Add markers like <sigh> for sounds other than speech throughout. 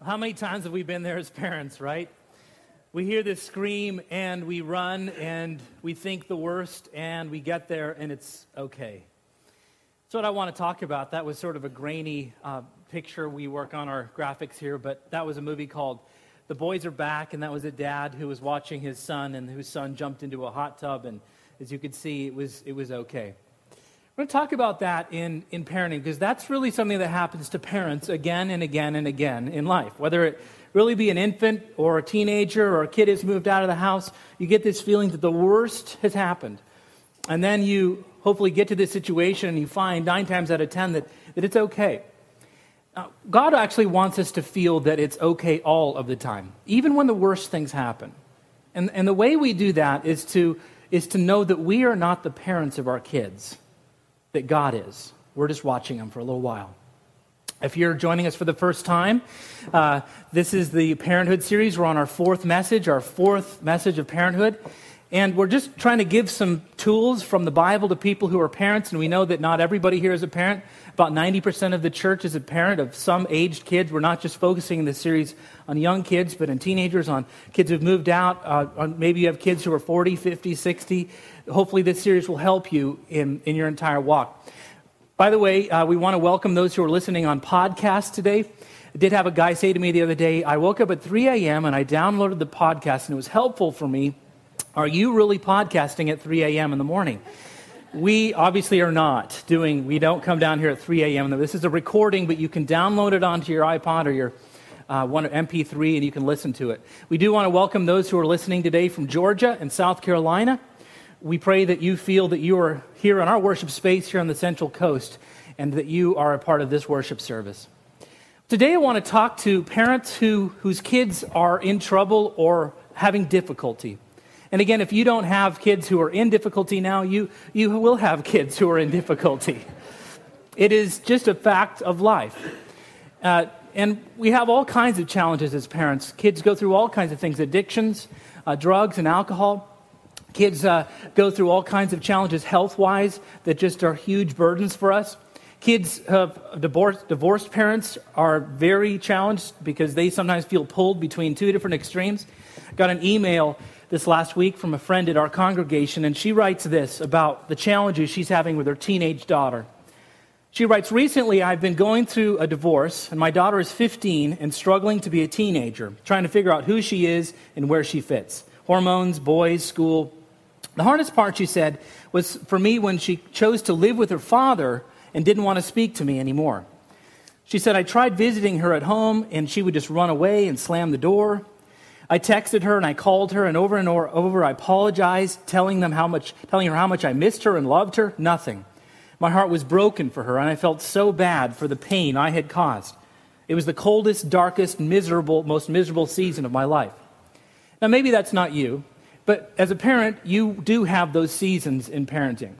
How many times have we been there as parents, right? We hear this scream and we run and we think the worst and we get there and it's okay. So, what I want to talk about, that was sort of a grainy uh, picture. We work on our graphics here, but that was a movie called The Boys Are Back, and that was a dad who was watching his son and whose son jumped into a hot tub, and as you could see, it was, it was okay. We're going to talk about that in, in parenting because that's really something that happens to parents again and again and again in life. Whether it really be an infant or a teenager or a kid has moved out of the house, you get this feeling that the worst has happened. And then you hopefully get to this situation and you find nine times out of ten that, that it's okay. Now, God actually wants us to feel that it's okay all of the time, even when the worst things happen. And, and the way we do that is to, is to know that we are not the parents of our kids that God is. We're just watching Him for a little while. If you're joining us for the first time, uh, this is the Parenthood series. We're on our fourth message, our fourth message of parenthood. And we're just trying to give some tools from the Bible to people who are parents. And we know that not everybody here is a parent. About 90% of the church is a parent of some aged kids. We're not just focusing in this series on young kids, but on teenagers, on kids who've moved out. Uh, on maybe you have kids who are 40, 50, 60. Hopefully, this series will help you in, in your entire walk. By the way, uh, we want to welcome those who are listening on podcast today. I did have a guy say to me the other day, I woke up at 3 a.m. and I downloaded the podcast, and it was helpful for me are you really podcasting at 3 a.m. in the morning? We obviously are not doing, we don't come down here at 3 a.m. This is a recording, but you can download it onto your iPod or your uh, one MP3 and you can listen to it. We do want to welcome those who are listening today from Georgia and South Carolina. We pray that you feel that you are here in our worship space here on the Central Coast and that you are a part of this worship service. Today, I want to talk to parents who, whose kids are in trouble or having difficulty. And again, if you don't have kids who are in difficulty now, you, you will have kids who are in difficulty. It is just a fact of life. Uh, and we have all kinds of challenges as parents. Kids go through all kinds of things addictions, uh, drugs, and alcohol. Kids uh, go through all kinds of challenges health wise that just are huge burdens for us. Kids of divorced, divorced parents are very challenged because they sometimes feel pulled between two different extremes. Got an email this last week from a friend at our congregation, and she writes this about the challenges she's having with her teenage daughter. She writes Recently, I've been going through a divorce, and my daughter is 15 and struggling to be a teenager, trying to figure out who she is and where she fits. Hormones, boys, school. The hardest part, she said, was for me when she chose to live with her father and didn't want to speak to me anymore. She said, I tried visiting her at home, and she would just run away and slam the door. I texted her and I called her and over and over over I apologized, telling them how much, telling her how much I missed her and loved her. Nothing. My heart was broken for her and I felt so bad for the pain I had caused. It was the coldest, darkest, miserable, most miserable season of my life. Now, maybe that's not you, but as a parent, you do have those seasons in parenting.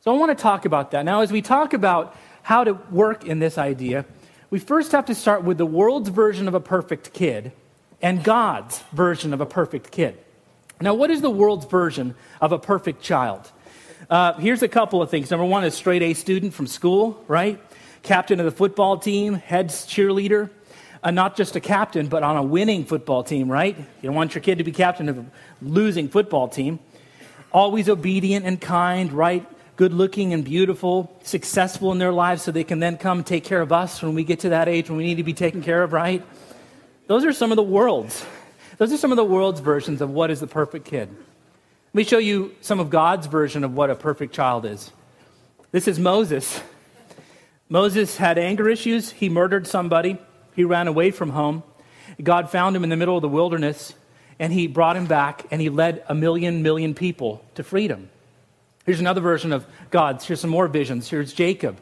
So I want to talk about that. Now, as we talk about how to work in this idea, we first have to start with the world's version of a perfect kid and God's version of a perfect kid. Now, what is the world's version of a perfect child? Uh, here's a couple of things. Number one, a straight A student from school, right? Captain of the football team, head's cheerleader. Uh, not just a captain, but on a winning football team, right? You don't want your kid to be captain of a losing football team. Always obedient and kind, right? Good looking and beautiful, successful in their lives so they can then come take care of us when we get to that age when we need to be taken care of, right? Those are some of the world's. Those are some of the world's versions of what is the perfect kid. Let me show you some of God's version of what a perfect child is. This is Moses. Moses had anger issues. He murdered somebody. He ran away from home. God found him in the middle of the wilderness and he brought him back and he led a million, million people to freedom. Here's another version of God's. Here's some more visions. Here's Jacob.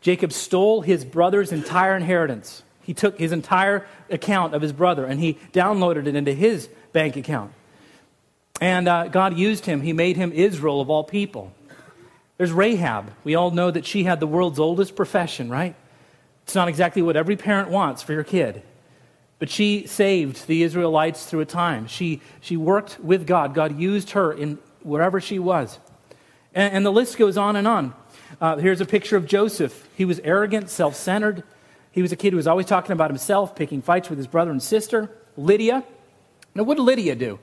Jacob stole his brother's entire inheritance. He took his entire account of his brother and he downloaded it into his bank account. And uh, God used him. He made him Israel of all people. There's Rahab. We all know that she had the world's oldest profession, right? It's not exactly what every parent wants for your kid. But she saved the Israelites through a time. She, she worked with God. God used her in wherever she was. And, and the list goes on and on. Uh, here's a picture of Joseph. He was arrogant, self centered. He was a kid who was always talking about himself, picking fights with his brother and sister. Lydia. Now, what did Lydia do?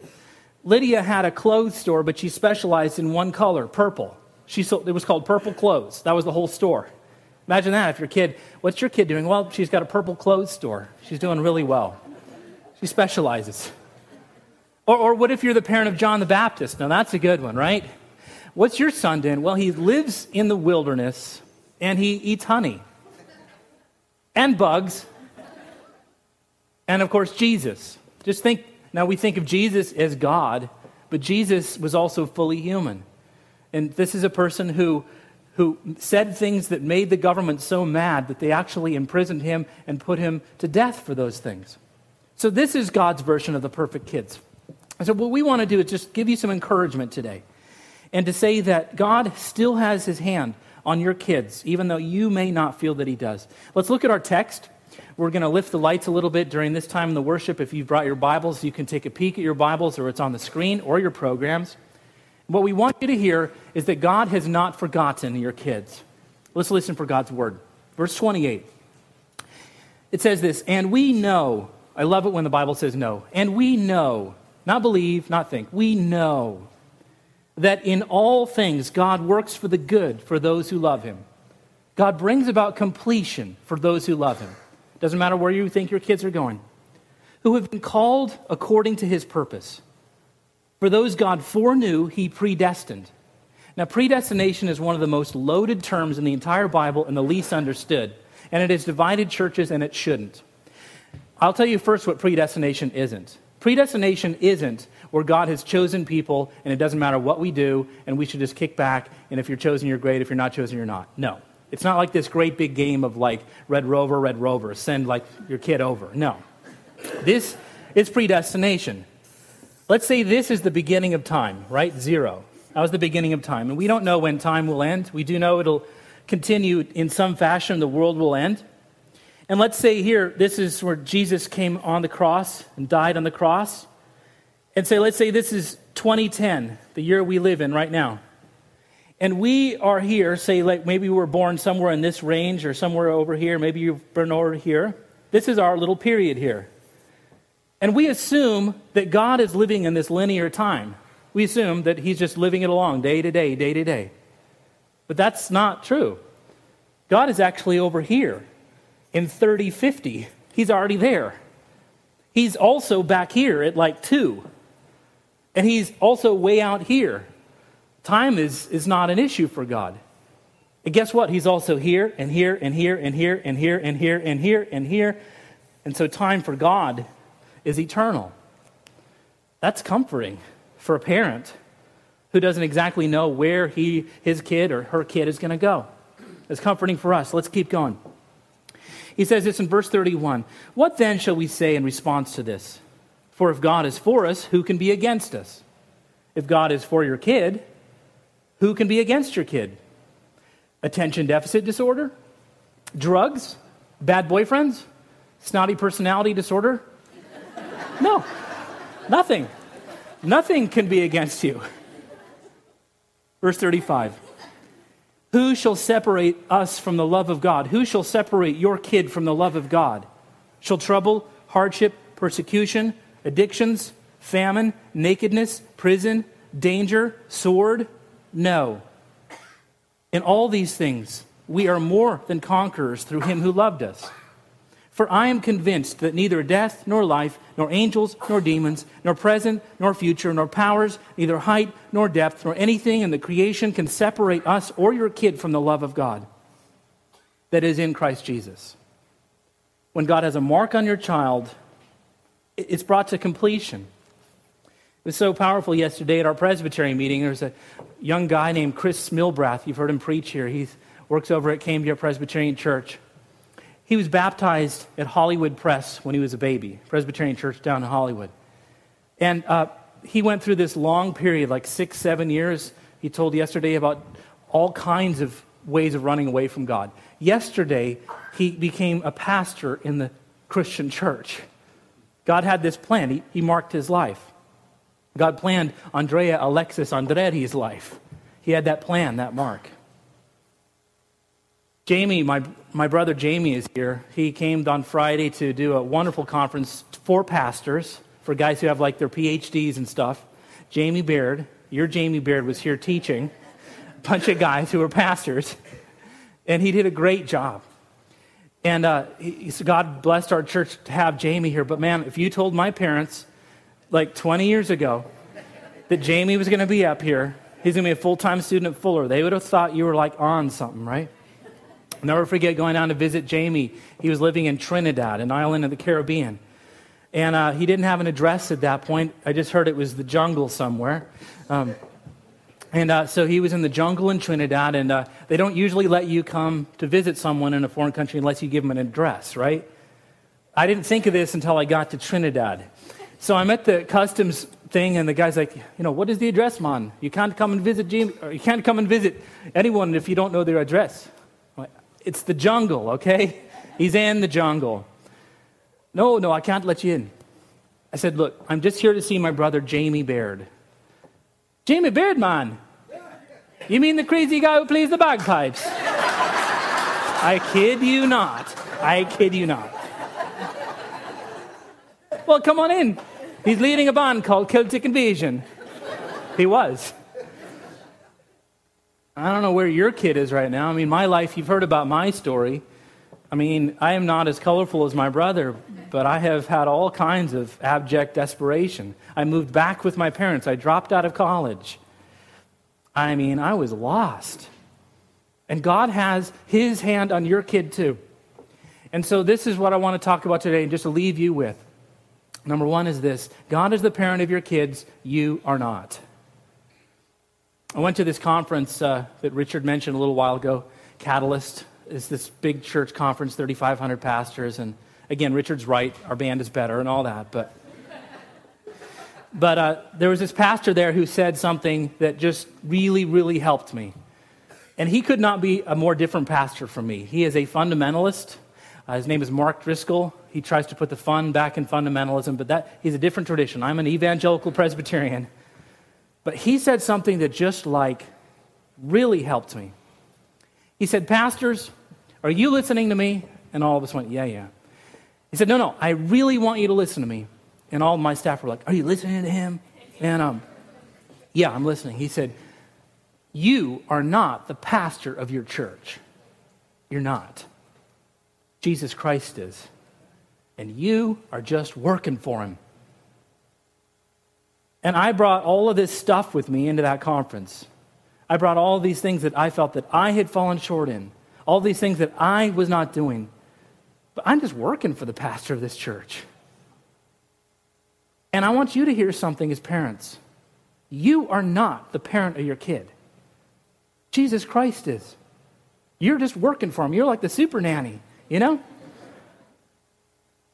Lydia had a clothes store, but she specialized in one color, purple. She sold, it was called Purple Clothes. That was the whole store. Imagine that if your kid, what's your kid doing? Well, she's got a purple clothes store. She's doing really well. She specializes. Or, or what if you're the parent of John the Baptist? Now, that's a good one, right? What's your son doing? Well, he lives in the wilderness and he eats honey and bugs. And of course, Jesus. Just think now, we think of Jesus as God, but Jesus was also fully human. And this is a person who, who said things that made the government so mad that they actually imprisoned him and put him to death for those things. So, this is God's version of the perfect kids. So, what we want to do is just give you some encouragement today and to say that God still has his hand on your kids, even though you may not feel that he does. Let's look at our text. We're going to lift the lights a little bit during this time in the worship. If you've brought your Bibles, you can take a peek at your Bibles or it's on the screen or your programs. What we want you to hear is that God has not forgotten your kids. Let's listen for God's word. Verse 28. It says this, and we know, I love it when the Bible says no, and we know, not believe, not think, we know that in all things God works for the good for those who love him. God brings about completion for those who love him. Doesn't matter where you think your kids are going. Who have been called according to his purpose. For those God foreknew, he predestined. Now, predestination is one of the most loaded terms in the entire Bible and the least understood. And it has divided churches, and it shouldn't. I'll tell you first what predestination isn't. Predestination isn't where God has chosen people, and it doesn't matter what we do, and we should just kick back, and if you're chosen, you're great. If you're not chosen, you're not. No. It's not like this great big game of like Red Rover, Red Rover, send like your kid over. No. This is predestination. Let's say this is the beginning of time, right? Zero. That was the beginning of time. And we don't know when time will end. We do know it'll continue in some fashion, the world will end. And let's say here, this is where Jesus came on the cross and died on the cross. And say, let's say this is 2010, the year we live in right now. And we are here, say, like maybe we were born somewhere in this range or somewhere over here, maybe you've been over here. This is our little period here. And we assume that God is living in this linear time. We assume that He's just living it along day to day, day to day. But that's not true. God is actually over here in 3050. He's already there. He's also back here at like 2. And He's also way out here Time is, is not an issue for God. And guess what? He's also here and here and here and here and here and here and here and here. And so time for God is eternal. That's comforting for a parent who doesn't exactly know where he, his kid or her kid is going to go. It's comforting for us. Let's keep going. He says this in verse 31 What then shall we say in response to this? For if God is for us, who can be against us? If God is for your kid, who can be against your kid? Attention deficit disorder? Drugs? Bad boyfriends? Snotty personality disorder? No, nothing. Nothing can be against you. Verse 35 Who shall separate us from the love of God? Who shall separate your kid from the love of God? Shall trouble, hardship, persecution, addictions, famine, nakedness, prison, danger, sword? No. In all these things, we are more than conquerors through him who loved us. For I am convinced that neither death, nor life, nor angels, nor demons, nor present, nor future, nor powers, neither height, nor depth, nor anything in the creation can separate us or your kid from the love of God that is in Christ Jesus. When God has a mark on your child, it's brought to completion. It was so powerful yesterday at our Presbyterian meeting. There was a young guy named Chris Smilbrath. You've heard him preach here. He works over at Cambria Presbyterian Church. He was baptized at Hollywood Pres when he was a baby, Presbyterian Church down in Hollywood. And uh, he went through this long period, like six, seven years. He told yesterday about all kinds of ways of running away from God. Yesterday, he became a pastor in the Christian church. God had this plan, he, he marked his life. God planned Andrea Alexis Andretti's life. He had that plan, that mark. Jamie, my, my brother Jamie is here. He came on Friday to do a wonderful conference for pastors, for guys who have like their PhDs and stuff. Jamie Baird, your Jamie Baird, was here teaching a bunch of guys who were pastors, and he did a great job. And uh, he, God blessed our church to have Jamie here. But man, if you told my parents like 20 years ago that Jamie was going to be up here, he's going to be a full time student at Fuller, they would have thought you were like on something, right? I'll never forget going down to visit Jamie. He was living in Trinidad, an island in the Caribbean. And uh, he didn't have an address at that point. I just heard it was the jungle somewhere. Um, and uh, so he was in the jungle in Trinidad, and uh, they don't usually let you come to visit someone in a foreign country unless you give them an address, right? I didn't think of this until I got to Trinidad. So I'm at the customs thing, and the guy's like, you know, what is the address, man? You can't come and visit or you can't come and visit anyone if you don't know their address. It's the jungle, okay? He's in the jungle. No, no, I can't let you in. I said, Look, I'm just here to see my brother Jamie Baird. Jamie Beardman. You mean the crazy guy who plays the bagpipes? I kid you not. I kid you not. Well, come on in. He's leading a band called Celtic Invasion. He was. I don't know where your kid is right now. I mean, my life, you've heard about my story. I mean, I am not as colorful as my brother, but I have had all kinds of abject desperation. I moved back with my parents. I dropped out of college. I mean, I was lost. And God has His hand on your kid too. And so, this is what I want to talk about today and just to leave you with. Number one is this God is the parent of your kids, you are not. I went to this conference uh, that Richard mentioned a little while ago. Catalyst is this big church conference, 3,500 pastors. And again, Richard's right, our band is better and all that. But, but uh, there was this pastor there who said something that just really, really helped me. And he could not be a more different pastor from me. He is a fundamentalist. Uh, his name is Mark Driscoll. He tries to put the fun back in fundamentalism, but that he's a different tradition. I'm an evangelical Presbyterian. But he said something that just like really helped me. He said, Pastors, are you listening to me? And all of us went, Yeah, yeah. He said, No, no, I really want you to listen to me. And all my staff were like, Are you listening to him? And um, yeah, I'm listening. He said, You are not the pastor of your church. You're not. Jesus Christ is. And you are just working for him. And I brought all of this stuff with me into that conference. I brought all these things that I felt that I had fallen short in, all these things that I was not doing. But I'm just working for the pastor of this church. And I want you to hear something as parents. You are not the parent of your kid. Jesus Christ is. You're just working for him. You're like the super nanny, you know?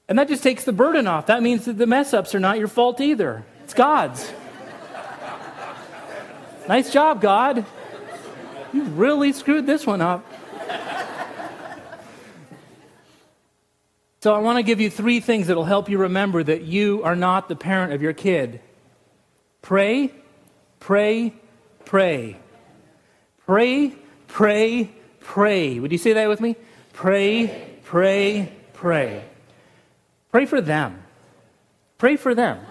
And that just takes the burden off. That means that the mess ups are not your fault either. It's God's. Nice job, God. You really screwed this one up. So, I want to give you three things that will help you remember that you are not the parent of your kid. Pray, pray, pray. Pray, pray, pray. Would you say that with me? Pray, pray, pray. Pray for them. Pray for them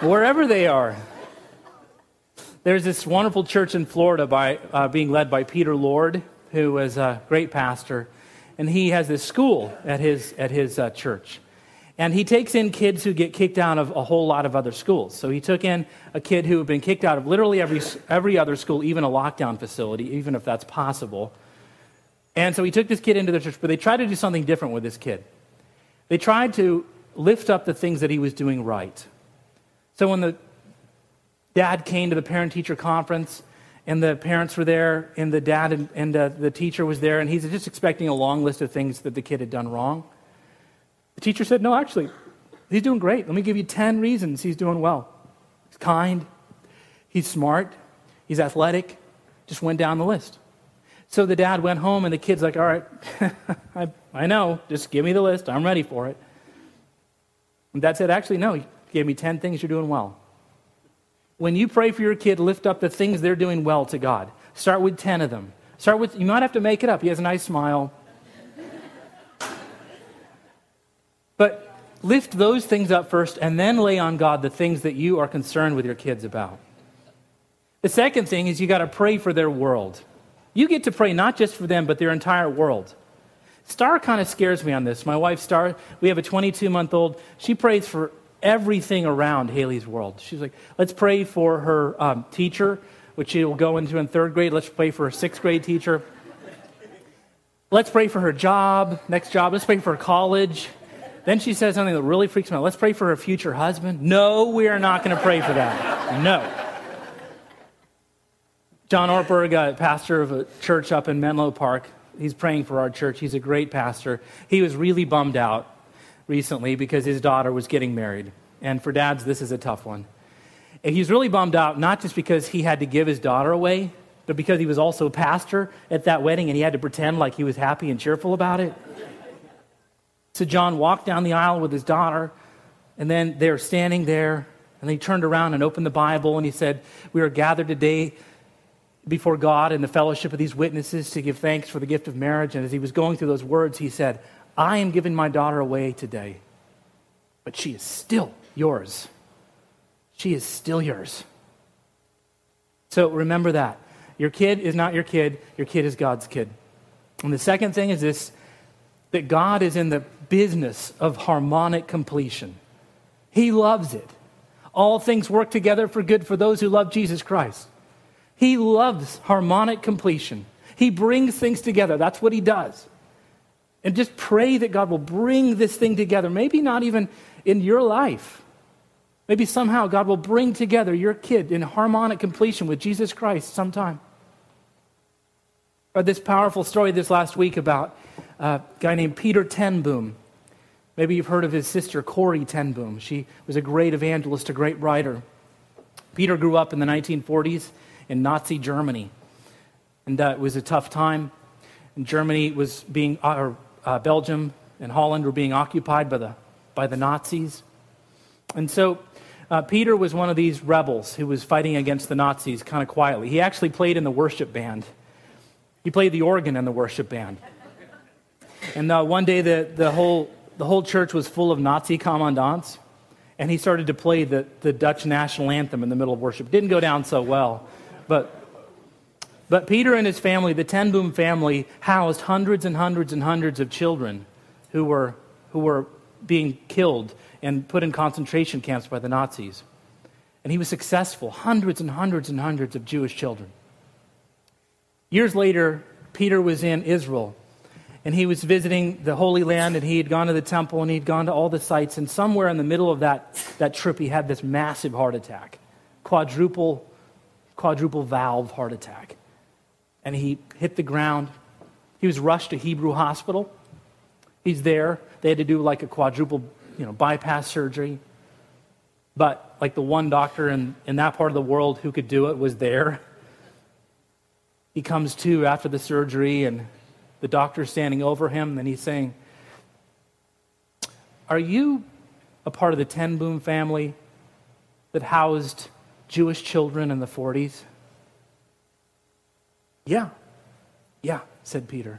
wherever they are. There's this wonderful church in Florida by, uh, being led by Peter Lord, who is a great pastor. And he has this school at his, at his uh, church. And he takes in kids who get kicked out of a whole lot of other schools. So he took in a kid who had been kicked out of literally every, every other school, even a lockdown facility, even if that's possible. And so he took this kid into the church, but they tried to do something different with this kid. They tried to lift up the things that he was doing right. So when the dad came to the parent teacher conference, and the parents were there, and the dad and, and uh, the teacher was there, and he's just expecting a long list of things that the kid had done wrong. The teacher said, No, actually, he's doing great. Let me give you 10 reasons he's doing well. He's kind, he's smart, he's athletic. Just went down the list. So the dad went home, and the kid's like, All right, <laughs> I, I know, just give me the list. I'm ready for it. And dad said, Actually, no, he gave me 10 things you're doing well. When you pray for your kid, lift up the things they're doing well to God. Start with 10 of them. Start with, you might have to make it up. He has a nice smile. but lift those things up first and then lay on God the things that you are concerned with your kids about. The second thing is you got to pray for their world. You get to pray not just for them, but their entire world. Star kind of scares me on this. My wife, Star, we have a 22 month old. She prays for everything around Haley's world. She's like, let's pray for her um, teacher, which she will go into in third grade. Let's pray for her sixth grade teacher. Let's pray for her job, next job. Let's pray for her college. Then she says something that really freaks me out. Let's pray for her future husband. No, we are not going to pray for that. No. John Ortberg, a pastor of a church up in Menlo Park, he's praying for our church. He's a great pastor. He was really bummed out recently because his daughter was getting married. And for dads, this is a tough one. And he's really bummed out, not just because he had to give his daughter away, but because he was also a pastor at that wedding and he had to pretend like he was happy and cheerful about it. So John walked down the aisle with his daughter, and then they were standing there, and he turned around and opened the Bible, and he said, We are gathered today before God in the fellowship of these witnesses to give thanks for the gift of marriage. And as he was going through those words, he said, I am giving my daughter away today, but she is still yours. She is still yours. So remember that. Your kid is not your kid, your kid is God's kid. And the second thing is this that God is in the business of harmonic completion. He loves it. All things work together for good for those who love Jesus Christ. He loves harmonic completion. He brings things together. That's what he does. And just pray that God will bring this thing together. Maybe not even in your life. Maybe somehow God will bring together your kid in harmonic completion with Jesus Christ sometime. I read this powerful story this last week about a guy named Peter ten Boom. Maybe you've heard of his sister, Corrie ten Boom. She was a great evangelist, a great writer. Peter grew up in the 1940s in Nazi Germany. And uh, it was a tough time. And Germany was being, or uh, Belgium and Holland were being occupied by the, by the Nazis. And so uh, Peter was one of these rebels who was fighting against the Nazis kind of quietly. He actually played in the worship band, he played the organ in the worship band. And uh, one day, the, the, whole, the whole church was full of Nazi commandants, and he started to play the, the Dutch national anthem in the middle of worship. Didn't go down so well, but but Peter and his family, the Ten Boom family, housed hundreds and hundreds and hundreds of children who were, who were being killed and put in concentration camps by the Nazis. And he was successful, hundreds and hundreds and hundreds of Jewish children. Years later, Peter was in Israel and he was visiting the Holy Land and he had gone to the temple and he'd gone to all the sites. And somewhere in the middle of that, that trip, he had this massive heart attack quadruple, quadruple valve heart attack and he hit the ground. He was rushed to Hebrew Hospital. He's there. They had to do like a quadruple, you know, bypass surgery. But like the one doctor in, in that part of the world who could do it was there. He comes to after the surgery, and the doctor's standing over him, and he's saying, Are you a part of the Ten Boom family that housed Jewish children in the 40s? Yeah, yeah, said Peter.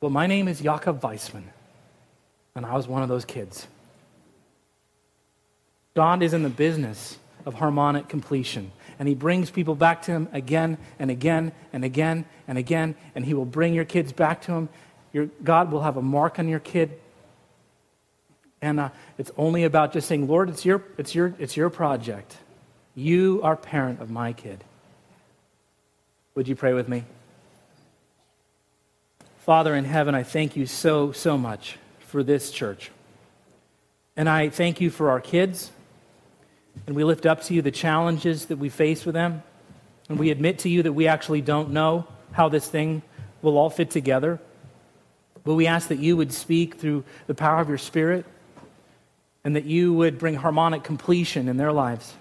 Well, my name is Jakob Weissman, and I was one of those kids. God is in the business of harmonic completion, and He brings people back to Him again and again and again and again, and He will bring your kids back to Him. Your, God will have a mark on your kid. And uh, it's only about just saying, Lord, it's your, it's, your, it's your project. You are parent of my kid. Would you pray with me? Father in heaven, I thank you so, so much for this church. And I thank you for our kids. And we lift up to you the challenges that we face with them. And we admit to you that we actually don't know how this thing will all fit together. But we ask that you would speak through the power of your Spirit and that you would bring harmonic completion in their lives.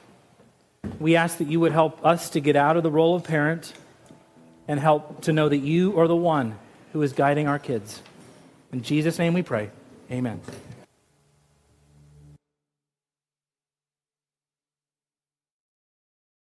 We ask that you would help us to get out of the role of parent and help to know that you are the one who is guiding our kids. In Jesus' name we pray. Amen.